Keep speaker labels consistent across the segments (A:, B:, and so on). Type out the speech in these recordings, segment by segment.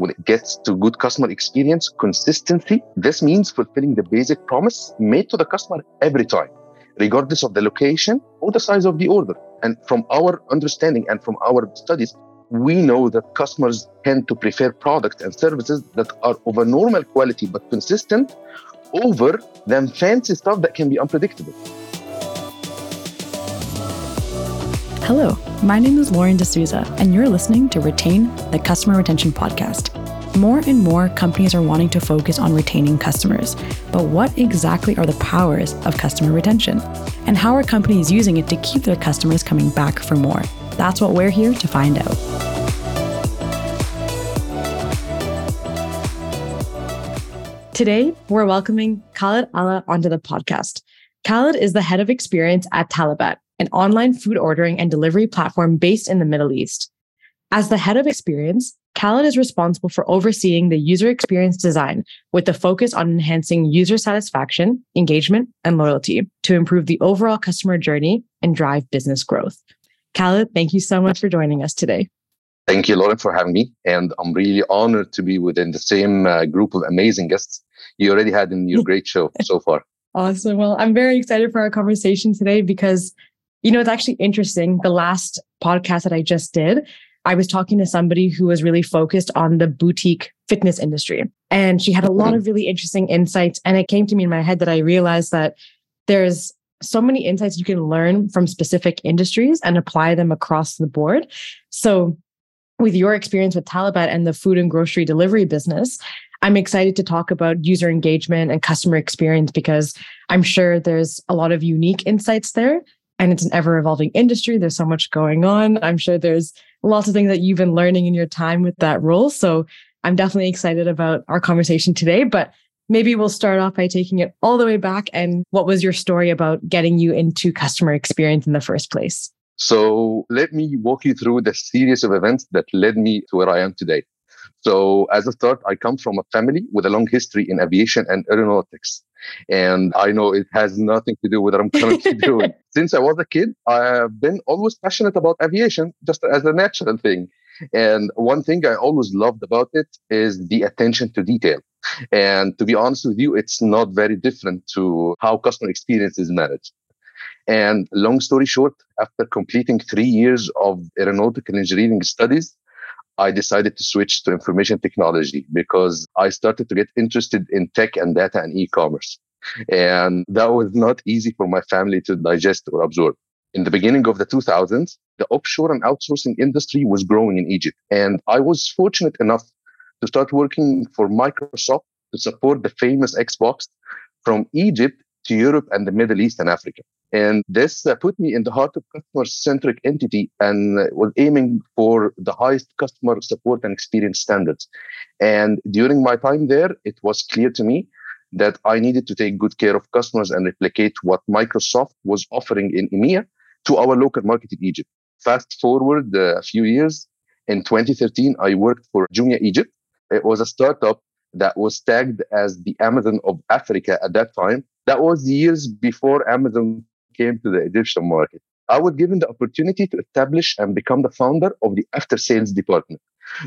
A: when it gets to good customer experience, consistency, this means fulfilling the basic promise made to the customer every time, regardless of the location or the size of the order. And from our understanding and from our studies, we know that customers tend to prefer products and services that are of a normal quality but consistent over than fancy stuff that can be unpredictable.
B: Hello, my name is Lauren DeSouza, and you're listening to Retain the Customer Retention Podcast. More and more companies are wanting to focus on retaining customers, but what exactly are the powers of customer retention? And how are companies using it to keep their customers coming back for more? That's what we're here to find out. Today, we're welcoming Khaled Alaa onto the podcast. Khaled is the head of experience at Talabat, an online food ordering and delivery platform based in the Middle East. As the head of experience, Khaled is responsible for overseeing the user experience design with the focus on enhancing user satisfaction, engagement, and loyalty to improve the overall customer journey and drive business growth. Khaled, thank you so much for joining us today.
A: Thank you, Lauren, for having me. And I'm really honored to be within the same uh, group of amazing guests you already had in your great show so far.
B: Awesome. Well, I'm very excited for our conversation today because, you know, it's actually interesting. The last podcast that I just did, I was talking to somebody who was really focused on the boutique fitness industry. And she had a lot of really interesting insights. And it came to me in my head that I realized that there's so many insights you can learn from specific industries and apply them across the board. So, with your experience with Talabat and the food and grocery delivery business, I'm excited to talk about user engagement and customer experience because I'm sure there's a lot of unique insights there. And it's an ever evolving industry. There's so much going on. I'm sure there's lots of things that you've been learning in your time with that role. So I'm definitely excited about our conversation today. But maybe we'll start off by taking it all the way back. And what was your story about getting you into customer experience in the first place?
A: So let me walk you through the series of events that led me to where I am today. So as a start, I come from a family with a long history in aviation and aeronautics. And I know it has nothing to do with what I'm currently doing. Since I was a kid, I have been always passionate about aviation, just as a natural thing. And one thing I always loved about it is the attention to detail. And to be honest with you, it's not very different to how customer experience is managed. And long story short, after completing three years of aeronautical engineering studies, I decided to switch to information technology because I started to get interested in tech and data and e-commerce. And that was not easy for my family to digest or absorb. In the beginning of the 2000s, the offshore and outsourcing industry was growing in Egypt. And I was fortunate enough to start working for Microsoft to support the famous Xbox from Egypt to Europe and the Middle East and Africa. And this uh, put me in the heart of customer centric entity and uh, was aiming for the highest customer support and experience standards. And during my time there, it was clear to me that I needed to take good care of customers and replicate what Microsoft was offering in EMEA to our local market in Egypt. Fast forward uh, a few years, in 2013, I worked for Jumia Egypt. It was a startup that was tagged as the Amazon of Africa at that time. That was years before Amazon came to the Egyptian market. I was given the opportunity to establish and become the founder of the after sales department,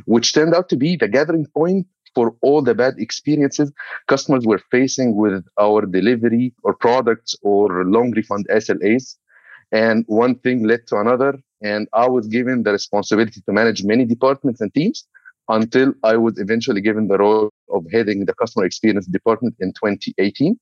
A: which turned out to be the gathering point for all the bad experiences customers were facing with our delivery or products or long refund SLAs. And one thing led to another. And I was given the responsibility to manage many departments and teams until I was eventually given the role of heading the customer experience department in 2018.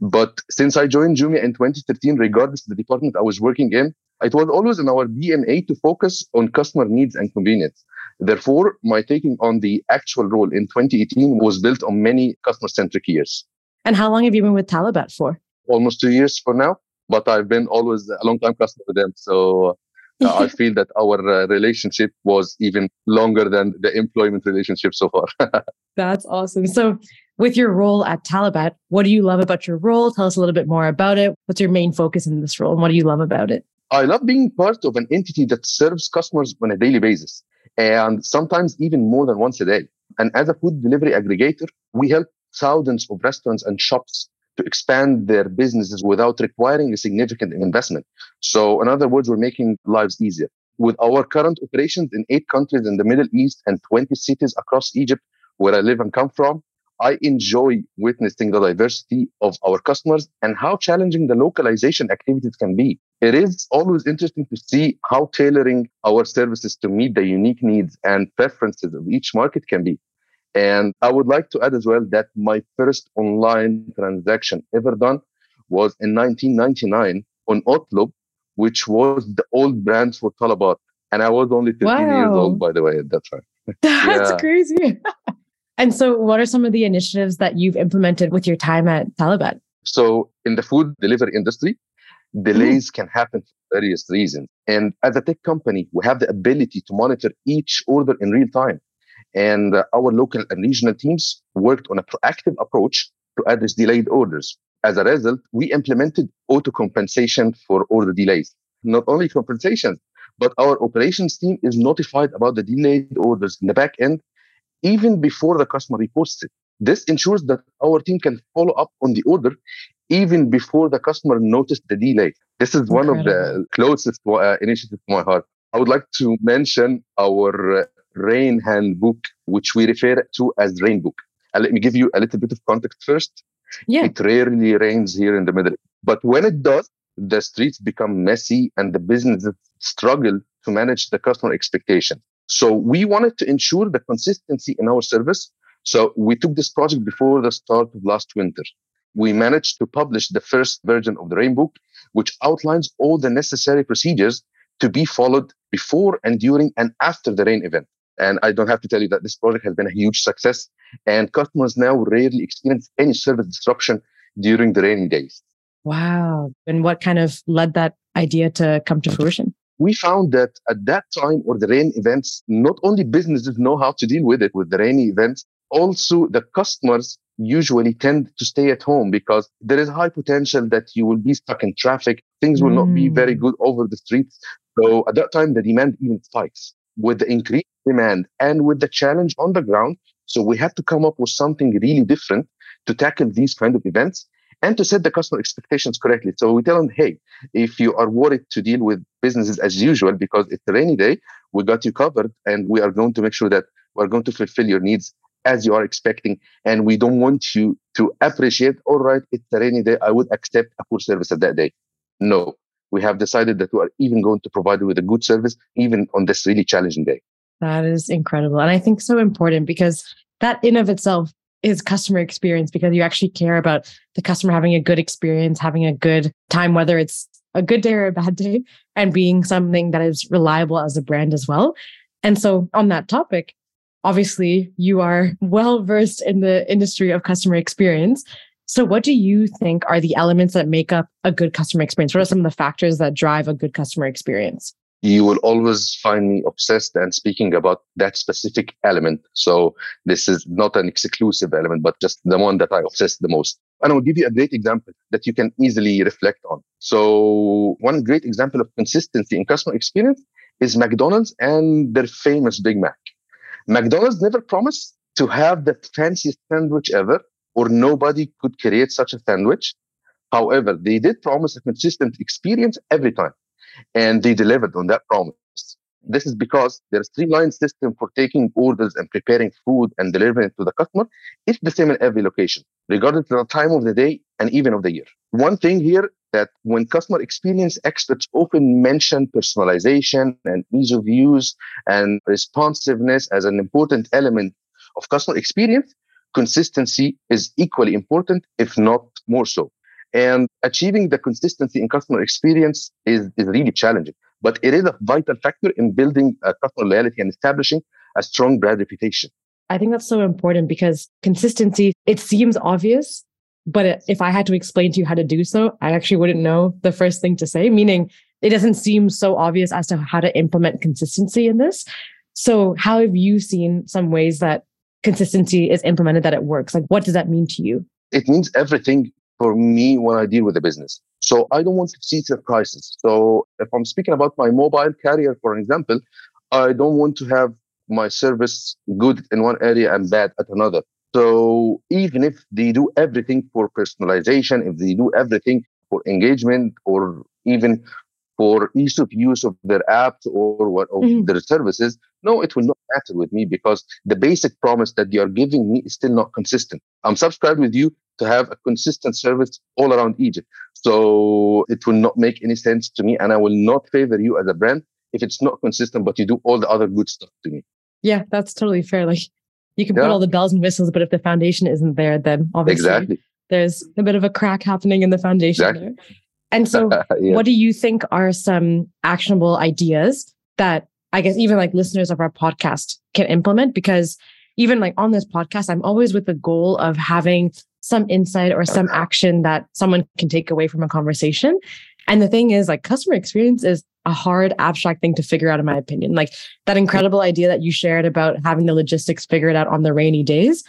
A: But since I joined Jumia in 2013, regardless of the department I was working in, it was always in our DNA to focus on customer needs and convenience. Therefore, my taking on the actual role in 2018 was built on many customer centric years.
B: And how long have you been with Talabat for?
A: Almost two years for now, but I've been always a long time customer with them. So uh, I feel that our uh, relationship was even longer than the employment relationship so far.
B: That's awesome. So, with your role at Talabat, what do you love about your role? Tell us a little bit more about it. What's your main focus in this role, and what do you love about it?
A: I love being part of an entity that serves customers on a daily basis, and sometimes even more than once a day. And as a food delivery aggregator, we help thousands of restaurants and shops to expand their businesses without requiring a significant investment. So, in other words, we're making lives easier. With our current operations in eight countries in the Middle East and 20 cities across Egypt, where I live and come from, I enjoy witnessing the diversity of our customers and how challenging the localization activities can be. It is always interesting to see how tailoring our services to meet the unique needs and preferences of each market can be. And I would like to add as well that my first online transaction ever done was in 1999 on Otlob, which was the old brand for Talabat. And I was only 15 wow. years old, by the way, at that time.
B: That's yeah. crazy. and so, what are some of the initiatives that you've implemented with your time at Talabat?
A: So, in the food delivery industry, delays mm. can happen for various reasons. And as a tech company, we have the ability to monitor each order in real time. And uh, our local and regional teams worked on a proactive approach to address delayed orders. As a result, we implemented auto compensation for order delays. Not only compensation, but our operations team is notified about the delayed orders in the back end even before the customer reports it. This ensures that our team can follow up on the order even before the customer noticed the delay. This is Incredible. one of the closest uh, initiatives to my heart. I would like to mention our uh, rain handbook, which we refer to as Rainbook. And let me give you a little bit of context first. Yeah. It rarely rains here in the middle. But when it does, the streets become messy and the businesses struggle to manage the customer expectation. So we wanted to ensure the consistency in our service. So we took this project before the start of last winter. We managed to publish the first version of the Rainbook, which outlines all the necessary procedures to be followed before and during and after the rain event. And I don't have to tell you that this project has been a huge success and customers now rarely experience any service disruption during the rainy days.
B: Wow. And what kind of led that idea to come to fruition?
A: We found that at that time or the rain events, not only businesses know how to deal with it with the rainy events, also the customers usually tend to stay at home because there is high potential that you will be stuck in traffic. Things will mm. not be very mm. good over the streets. So at that time, the demand even spikes with the increased demand and with the challenge on the ground. So we had to come up with something really different to tackle these kind of events and to set the customer expectations correctly. So we tell them, hey, if you are worried to deal with businesses as usual because it's a rainy day, we got you covered and we are going to make sure that we're going to fulfill your needs as you are expecting. And we don't want you to appreciate, all right, it's a rainy day. I would accept a poor service at that day. No, we have decided that we are even going to provide you with a good service, even on this really challenging day.
B: That is incredible. And I think so important because that in of itself is customer experience because you actually care about the customer having a good experience, having a good time, whether it's a good day or a bad day, and being something that is reliable as a brand as well. And so, on that topic, obviously, you are well versed in the industry of customer experience. So, what do you think are the elements that make up a good customer experience? What are some of the factors that drive a good customer experience?
A: You will always find me obsessed and speaking about that specific element. So, this is not an exclusive element, but just the one that I obsess the most. And I'll give you a great example that you can easily reflect on. So, one great example of consistency in customer experience is McDonald's and their famous Big Mac. McDonald's never promised to have the fanciest sandwich ever or nobody could create such a sandwich. However, they did promise a consistent experience every time, and they delivered on that promise. This is because their streamlined system for taking orders and preparing food and delivering it to the customer is the same in every location, regardless of the time of the day and even of the year. One thing here that when customer experience experts often mention personalization and ease of use and responsiveness as an important element of customer experience, consistency is equally important, if not more so. And achieving the consistency in customer experience is, is really challenging, but it is a vital factor in building customer loyalty and establishing a strong brand reputation.
B: I think that's so important because consistency, it seems obvious, but if I had to explain to you how to do so, I actually wouldn't know the first thing to say, meaning it doesn't seem so obvious as to how to implement consistency in this. So, how have you seen some ways that consistency is implemented that it works? Like, what does that mean to you?
A: It means everything for me when I deal with the business. So I don't want to see surprises. So if I'm speaking about my mobile carrier, for example, I don't want to have my service good in one area and bad at another. So even if they do everything for personalization, if they do everything for engagement or even for ease of use of their apps or what of mm-hmm. their services. No, it will not matter with me because the basic promise that you are giving me is still not consistent. I'm subscribed with you to have a consistent service all around Egypt. So it will not make any sense to me. And I will not favor you as a brand if it's not consistent, but you do all the other good stuff to me.
B: Yeah, that's totally fair. Like you can yeah. put all the bells and whistles, but if the foundation isn't there, then obviously exactly. there's a bit of a crack happening in the foundation exactly. there. And so, yeah. what do you think are some actionable ideas that I guess even like listeners of our podcast can implement? Because even like on this podcast, I'm always with the goal of having some insight or some action that someone can take away from a conversation. And the thing is, like, customer experience is a hard, abstract thing to figure out, in my opinion. Like that incredible idea that you shared about having the logistics figured out on the rainy days.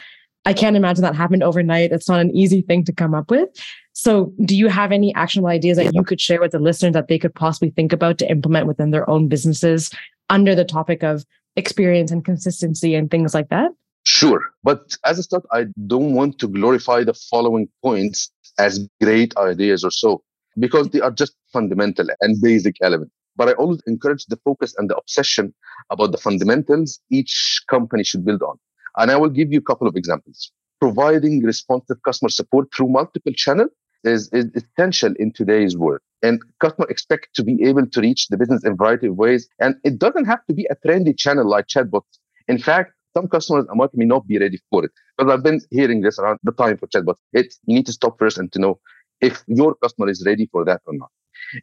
B: I can't imagine that happened overnight. It's not an easy thing to come up with. So, do you have any actionable ideas that you could share with the listeners that they could possibly think about to implement within their own businesses under the topic of experience and consistency and things like that?
A: Sure. But as a start, I don't want to glorify the following points as great ideas or so, because they are just fundamental and basic elements. But I always encourage the focus and the obsession about the fundamentals each company should build on. And I will give you a couple of examples. Providing responsive customer support through multiple channels is, is essential in today's world. And customers expect to be able to reach the business in a variety of ways. And it doesn't have to be a trendy channel like chatbots. In fact, some customers might may not be ready for it. Because I've been hearing this around the time for chatbots. It you need to stop first and to know if your customer is ready for that or not.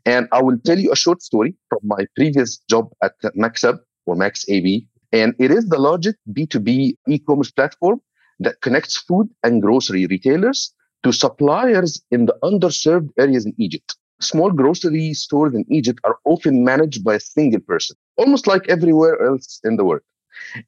A: And I will tell you a short story from my previous job at MaxHub or MaxAB. And it is the largest B2B e-commerce platform that connects food and grocery retailers to suppliers in the underserved areas in Egypt. Small grocery stores in Egypt are often managed by a single person, almost like everywhere else in the world.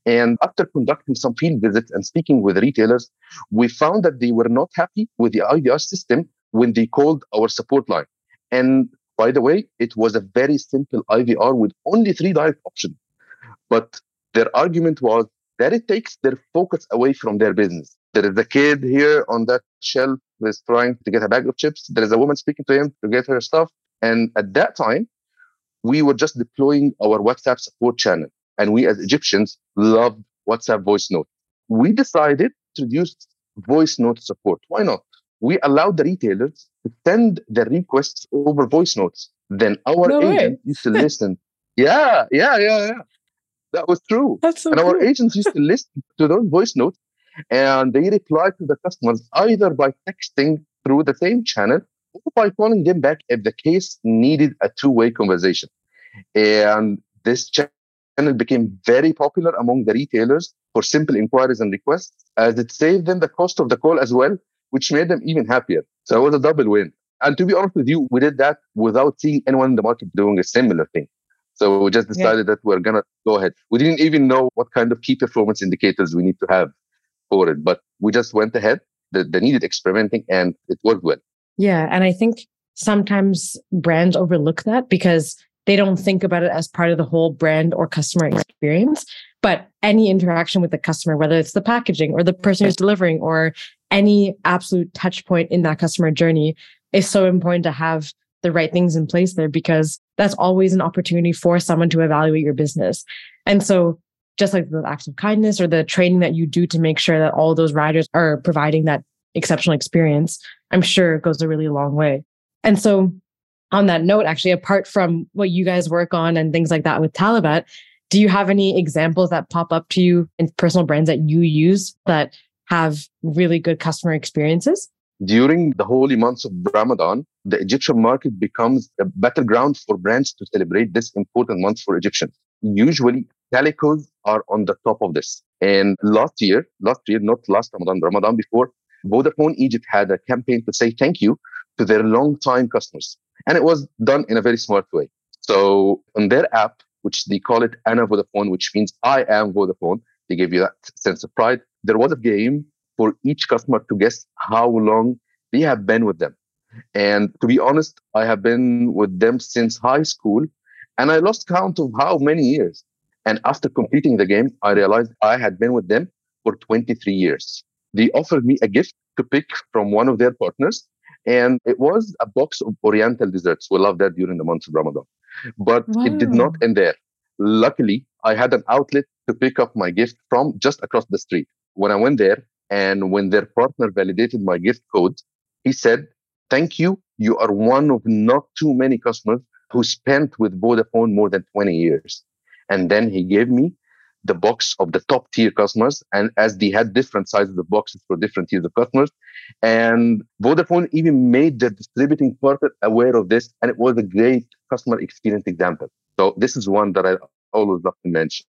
A: And after conducting some field visits and speaking with retailers, we found that they were not happy with the IVR system when they called our support line. And by the way, it was a very simple IVR with only three direct options. But their argument was that it takes their focus away from their business. There is a kid here on that shelf is trying to get a bag of chips. There is a woman speaking to him to get her stuff. And at that time, we were just deploying our WhatsApp support channel. And we as Egyptians loved WhatsApp voice note. We decided to use voice note support. Why not? We allowed the retailers to send their requests over voice notes. Then our no agent used to listen. yeah, yeah, yeah, yeah. That was true.
B: That's so
A: and
B: cool.
A: our agents used to listen to those voice notes and they replied to the customers either by texting through the same channel or by calling them back if the case needed a two-way conversation. And this channel became very popular among the retailers for simple inquiries and requests as it saved them the cost of the call as well which made them even happier. So it was a double win. And to be honest with you, we did that without seeing anyone in the market doing a similar thing. So we just decided yeah. that we're going to go ahead. We didn't even know what kind of key performance indicators we need to have for it, but we just went ahead, the, the needed experimenting, and it worked well.
B: Yeah. And I think sometimes brands overlook that because they don't think about it as part of the whole brand or customer experience. But any interaction with the customer, whether it's the packaging or the person who's delivering or any absolute touch point in that customer journey is so important to have the right things in place there because that's always an opportunity for someone to evaluate your business. And so just like the acts of kindness or the training that you do to make sure that all those riders are providing that exceptional experience, I'm sure it goes a really long way. And so on that note, actually, apart from what you guys work on and things like that with Talabat, do you have any examples that pop up to you in personal brands that you use that have really good customer experiences?
A: During the holy months of Ramadan, the Egyptian market becomes a battleground for brands to celebrate this important month for Egyptians. Usually, telecos are on the top of this. And last year, last year, not last Ramadan, Ramadan before, Vodafone Egypt had a campaign to say thank you to their long-time customers. And it was done in a very smart way. So on their app, which they call it Ana Vodafone, which means I am Vodafone, they give you that sense of pride there was a game for each customer to guess how long they have been with them. And to be honest, I have been with them since high school and I lost count of how many years. And after completing the game, I realized I had been with them for 23 years. They offered me a gift to pick from one of their partners, and it was a box of Oriental desserts. We love that during the month of Ramadan. But wow. it did not end there. Luckily, I had an outlet to pick up my gift from just across the street. When I went there and when their partner validated my gift code, he said, Thank you. You are one of not too many customers who spent with Vodafone more than 20 years. And then he gave me the box of the top tier customers. And as they had different sizes of boxes for different tiers of customers. And Vodafone even made the distributing partner aware of this. And it was a great customer experience example. So this is one that I always love to mention.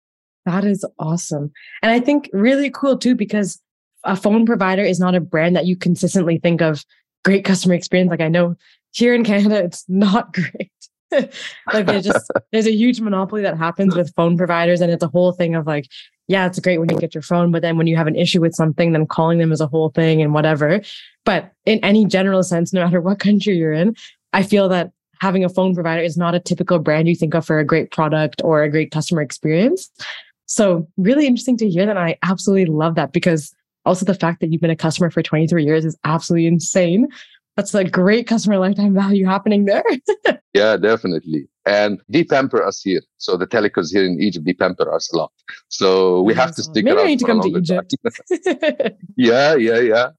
B: That is awesome. And I think really cool too, because a phone provider is not a brand that you consistently think of great customer experience. Like I know here in Canada, it's not great. like there's just there's a huge monopoly that happens with phone providers, and it's a whole thing of like, yeah, it's great when you get your phone, but then when you have an issue with something, then calling them is a whole thing and whatever. But in any general sense, no matter what country you're in, I feel that having a phone provider is not a typical brand you think of for a great product or a great customer experience. So really interesting to hear that. And I absolutely love that because also the fact that you've been a customer for 23 years is absolutely insane that's a great customer lifetime value happening there.
A: yeah, definitely. And they pamper us here. So the telecos here in Egypt, they pamper us a lot. So we have to stick
B: Maybe
A: around.
B: Maybe need to come to Egypt.
A: yeah, yeah, yeah.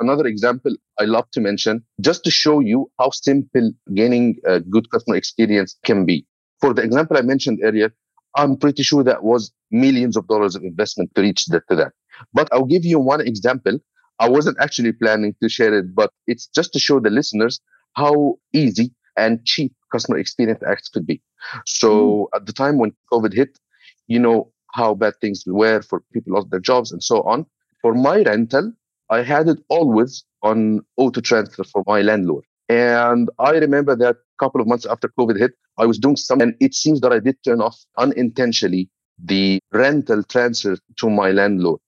A: Another example I love to mention, just to show you how simple gaining a good customer experience can be. For the example I mentioned earlier, I'm pretty sure that was millions of dollars of investment to reach that to that. But I'll give you one example I wasn't actually planning to share it, but it's just to show the listeners how easy and cheap customer experience acts could be. So mm. at the time when COVID hit, you know how bad things were for people lost their jobs and so on. For my rental, I had it always on auto transfer for my landlord. And I remember that a couple of months after COVID hit, I was doing something, and it seems that I did turn off unintentionally the rental transfer to my landlord.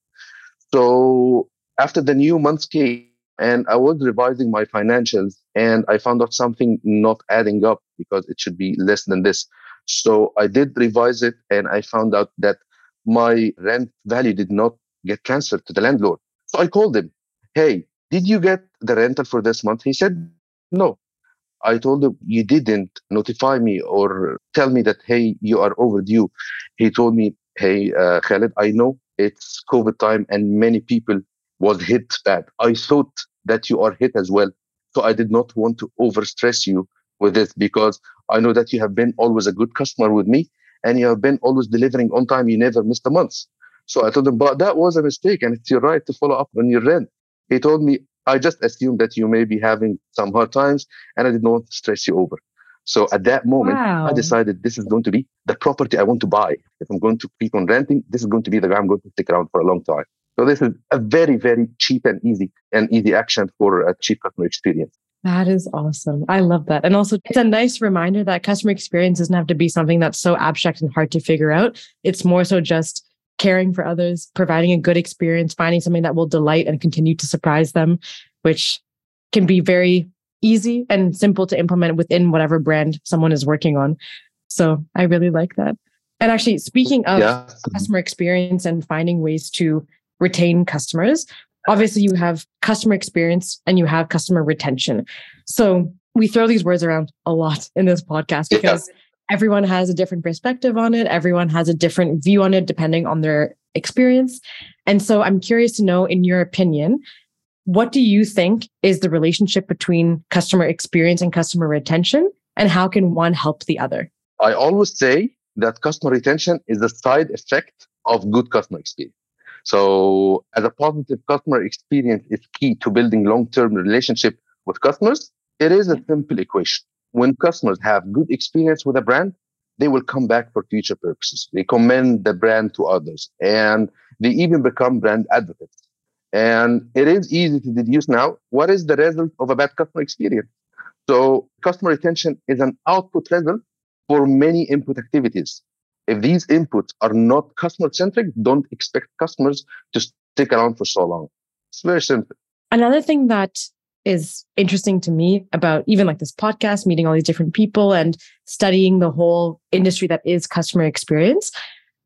A: So after the new month came and I was revising my financials and I found out something not adding up because it should be less than this. So I did revise it and I found out that my rent value did not get transferred to the landlord. So I called him, Hey, did you get the rental for this month? He said, No. I told him, You didn't notify me or tell me that, hey, you are overdue. He told me, Hey, uh, Khaled, I know it's COVID time and many people was hit bad. I thought that you are hit as well. So I did not want to overstress you with this because I know that you have been always a good customer with me and you have been always delivering on time. You never missed a month. So I told him, but that was a mistake and it's your right to follow up on your rent. He told me, I just assumed that you may be having some hard times and I did not stress you over. So at that moment, wow. I decided this is going to be the property I want to buy. If I'm going to keep on renting, this is going to be the guy I'm going to stick around for a long time. So this is a very, very cheap and easy and easy action for a cheap customer experience.
B: That is awesome. I love that. And also, it's a nice reminder that customer experience doesn't have to be something that's so abstract and hard to figure out. It's more so just caring for others, providing a good experience, finding something that will delight and continue to surprise them, which can be very easy and simple to implement within whatever brand someone is working on. So I really like that. And actually, speaking of yeah. customer experience and finding ways to retain customers. Obviously, you have customer experience and you have customer retention. So we throw these words around a lot in this podcast because yeah. everyone has a different perspective on it. Everyone has a different view on it depending on their experience. And so I'm curious to know, in your opinion, what do you think is the relationship between customer experience and customer retention? And how can one help the other?
A: I always say that customer retention is a side effect of good customer experience. So as a positive customer experience is key to building long-term relationship with customers, it is a simple equation. When customers have good experience with a brand, they will come back for future purposes. They commend the brand to others and they even become brand advocates. And it is easy to deduce now what is the result of a bad customer experience. So customer retention is an output result for many input activities if these inputs are not customer centric, don't expect customers to stick around for so long. It's very simple.
B: Another thing that is interesting to me about even like this podcast, meeting all these different people and studying the whole industry that is customer experience.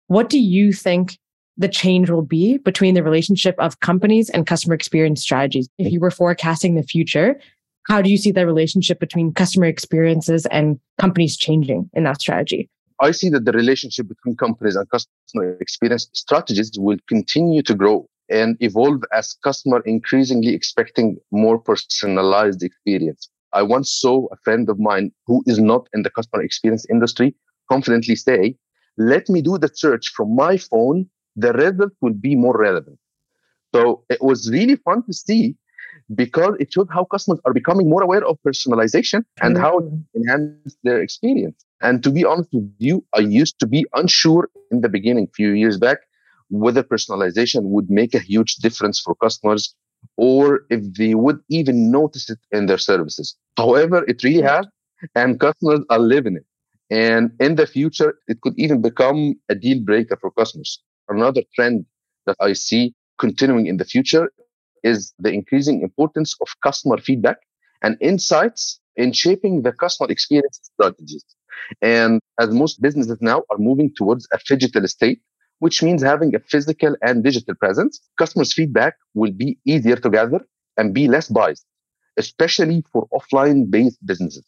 B: What do you think the change will be between the relationship of companies and customer experience strategies? If you were forecasting the future, how do you see the relationship between customer experiences and companies changing in that strategy?
A: I see that the relationship between companies and customer experience strategies will continue to grow and evolve as customer increasingly expecting more personalized experience. I once saw a friend of mine who is not in the customer experience industry confidently say, let me do the search from my phone. The result will be more relevant. So it was really fun to see because it showed how customers are becoming more aware of personalization and mm-hmm. how it enhances their experience. And to be honest with you, I used to be unsure in the beginning, a few years back, whether personalization would make a huge difference for customers or if they would even notice it in their services. However, it really has, and customers are living it. And in the future, it could even become a deal breaker for customers. Another trend that I see continuing in the future is the increasing importance of customer feedback and insights in shaping the customer experience strategies. And as most businesses now are moving towards a digital state, which means having a physical and digital presence, customers' feedback will be easier to gather and be less biased, especially for offline based businesses.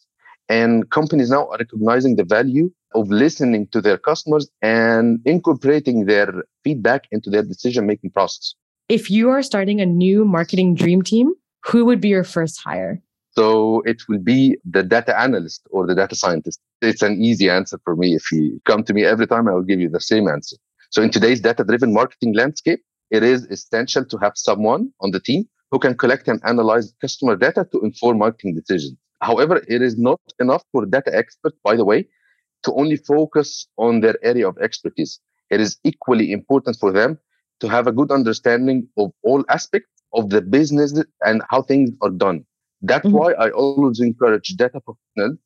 A: And companies now are recognizing the value of listening to their customers and incorporating their feedback into their decision making process.
B: If you are starting a new marketing dream team, who would be your first hire?
A: So it will be the data analyst or the data scientist. It's an easy answer for me. If you come to me every time, I will give you the same answer. So in today's data driven marketing landscape, it is essential to have someone on the team who can collect and analyze customer data to inform marketing decisions. However, it is not enough for data experts, by the way, to only focus on their area of expertise. It is equally important for them to have a good understanding of all aspects of the business and how things are done. That's mm-hmm. why I always encourage data professionals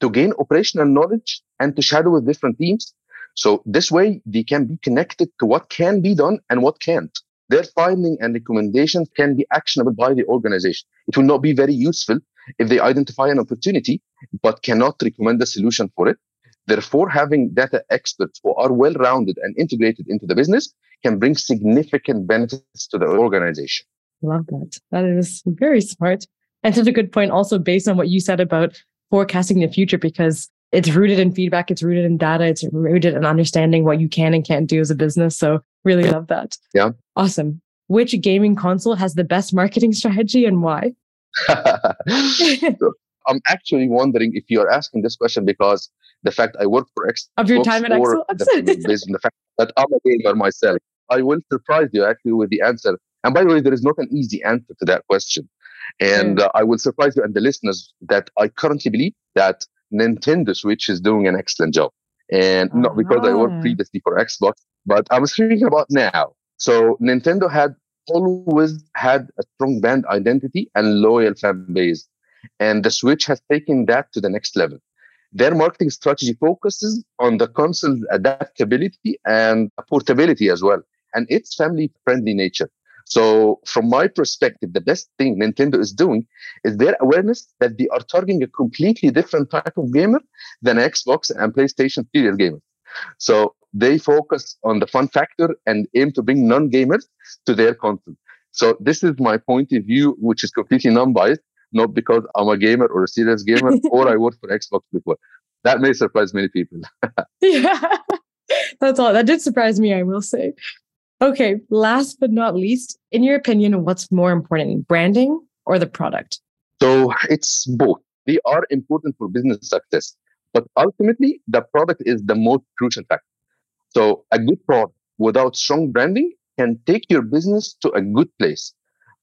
A: to gain operational knowledge and to shadow with different teams. So this way they can be connected to what can be done and what can't. Their finding and recommendations can be actionable by the organization. It will not be very useful if they identify an opportunity but cannot recommend a solution for it. Therefore, having data experts who are well rounded and integrated into the business can bring significant benefits to the organization.
B: Love that. That is very smart. And such a good point, also based on what you said about forecasting the future, because it's rooted in feedback, it's rooted in data, it's rooted in understanding what you can and can't do as a business. So, really love that.
A: Yeah.
B: Awesome. Which gaming console has the best marketing strategy and why?
A: so I'm actually wondering if you're asking this question because the fact I work for X
B: of your time at
A: Xbox based on the fact that I'm a gamer myself. I will surprise you actually with the answer. And by the way, there is not an easy answer to that question. And mm. uh, I will surprise you and the listeners that I currently believe that Nintendo Switch is doing an excellent job. And uh-huh. not because I worked previously for Xbox, but I'm speaking about now. So Nintendo had always had a strong brand identity and loyal fan base. And the Switch has taken that to the next level. Their marketing strategy focuses on the console's adaptability and portability as well, and its family friendly nature. So, from my perspective, the best thing Nintendo is doing is their awareness that they are targeting a completely different type of gamer than Xbox and PlayStation serial gamers. So, they focus on the fun factor and aim to bring non gamers to their content. So, this is my point of view, which is completely non biased not because I'm a gamer or a serious gamer or I worked for Xbox before. That may surprise many people.
B: yeah, that's all. That did surprise me, I will say. Okay, last but not least, in your opinion, what's more important, branding or the product?
A: So it's both. They are important for business success, but ultimately, the product is the most crucial factor. So a good product without strong branding can take your business to a good place,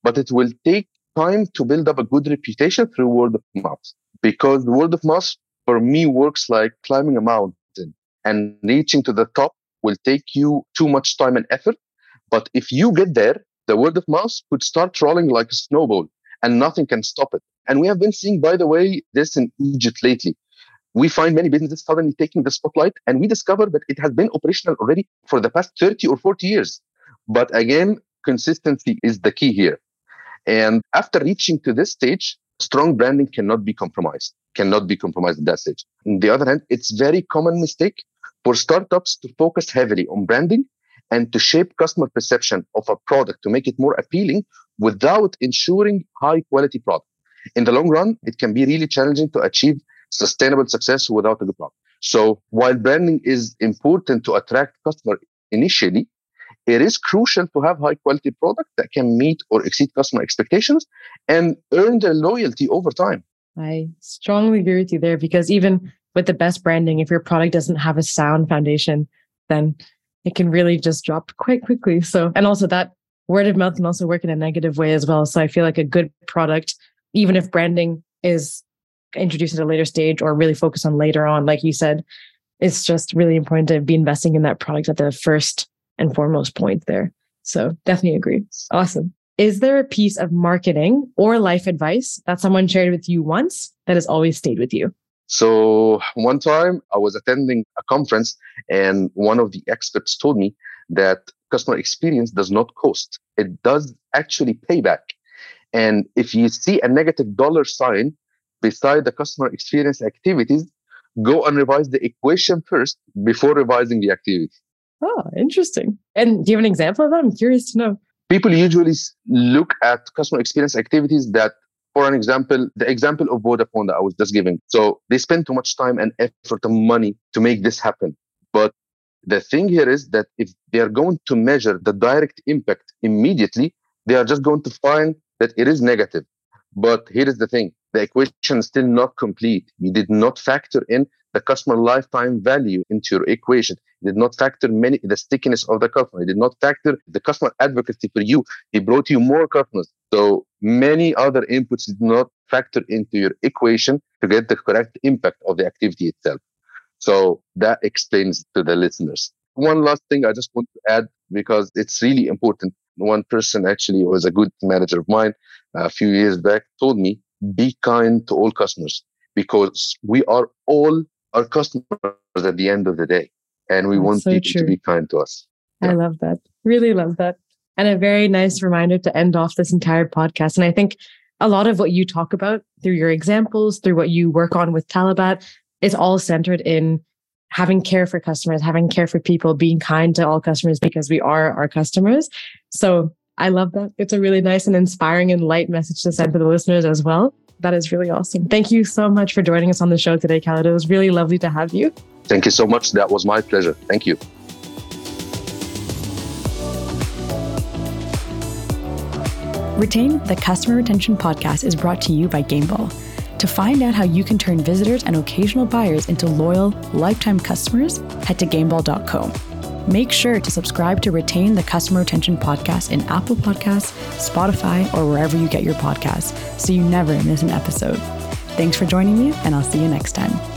A: but it will take time to build up a good reputation through word of mouth because word of mouth for me works like climbing a mountain and reaching to the top will take you too much time and effort. But if you get there, the word of mouth could start rolling like a snowball and nothing can stop it. And we have been seeing, by the way, this in Egypt lately. We find many businesses suddenly taking the spotlight, and we discover that it has been operational already for the past 30 or 40 years. But again, consistency is the key here. And after reaching to this stage, strong branding cannot be compromised, cannot be compromised at that stage. On the other hand, it's very common mistake for startups to focus heavily on branding and to shape customer perception of a product to make it more appealing without ensuring high quality product. in the long run, it can be really challenging to achieve sustainable success without a good product. So while branding is important to attract customer initially, it is crucial to have high quality product that can meet or exceed customer expectations and earn their loyalty over time.
B: I strongly agree with you there because even with the best branding, if your product doesn't have a sound foundation, then it can really just drop quite quickly. So, and also that word of mouth can also work in a negative way as well. So I feel like a good product, even if branding is introduced at a later stage or really focused on later on, like you said, it's just really important to be investing in that product at the first and foremost point there. So definitely agree. Awesome. Is there a piece of marketing or life advice that someone shared with you once that has always stayed with you?
A: So one time I was attending a conference and one of the experts told me that customer experience does not cost. It does actually pay back. And if you see a negative dollar sign beside the customer experience activities, go and revise the equation first before revising the activity.
B: Oh, interesting. And do you have an example of that? I'm curious to know.
A: People usually look at customer experience activities that, for an example, the example of Vodafone that I was just giving. So they spend too much time and effort and money to make this happen. But the thing here is that if they are going to measure the direct impact immediately, they are just going to find that it is negative. But here is the thing the equation is still not complete. You did not factor in the customer lifetime value into your equation. You did not factor many the stickiness of the customer. You did not factor the customer advocacy for you. He brought you more customers. So many other inputs did not factor into your equation to get the correct impact of the activity itself. So that explains to the listeners. One last thing I just want to add because it's really important. One person actually was a good manager of mine uh, a few years back told me, be kind to all customers because we are all our customers at the end of the day. And we That's want so people true. to be kind to us.
B: Yeah. I love that. Really love that. And a very nice reminder to end off this entire podcast. And I think a lot of what you talk about through your examples, through what you work on with Talabat, is all centered in having care for customers, having care for people, being kind to all customers because we are our customers. So I love that. It's a really nice and inspiring and light message to send to the listeners as well. That is really awesome. Thank you so much for joining us on the show today, Khaled. It was really lovely to have you.
A: Thank you so much. That was my pleasure. Thank you.
C: Retain the Customer Retention Podcast is brought to you by Gameball. To find out how you can turn visitors and occasional buyers into loyal, lifetime customers, head to gameball.co. Make sure to subscribe to retain the Customer Retention Podcast in Apple Podcasts, Spotify, or wherever you get your podcasts so you never miss an episode. Thanks for joining me, and I'll see you next time.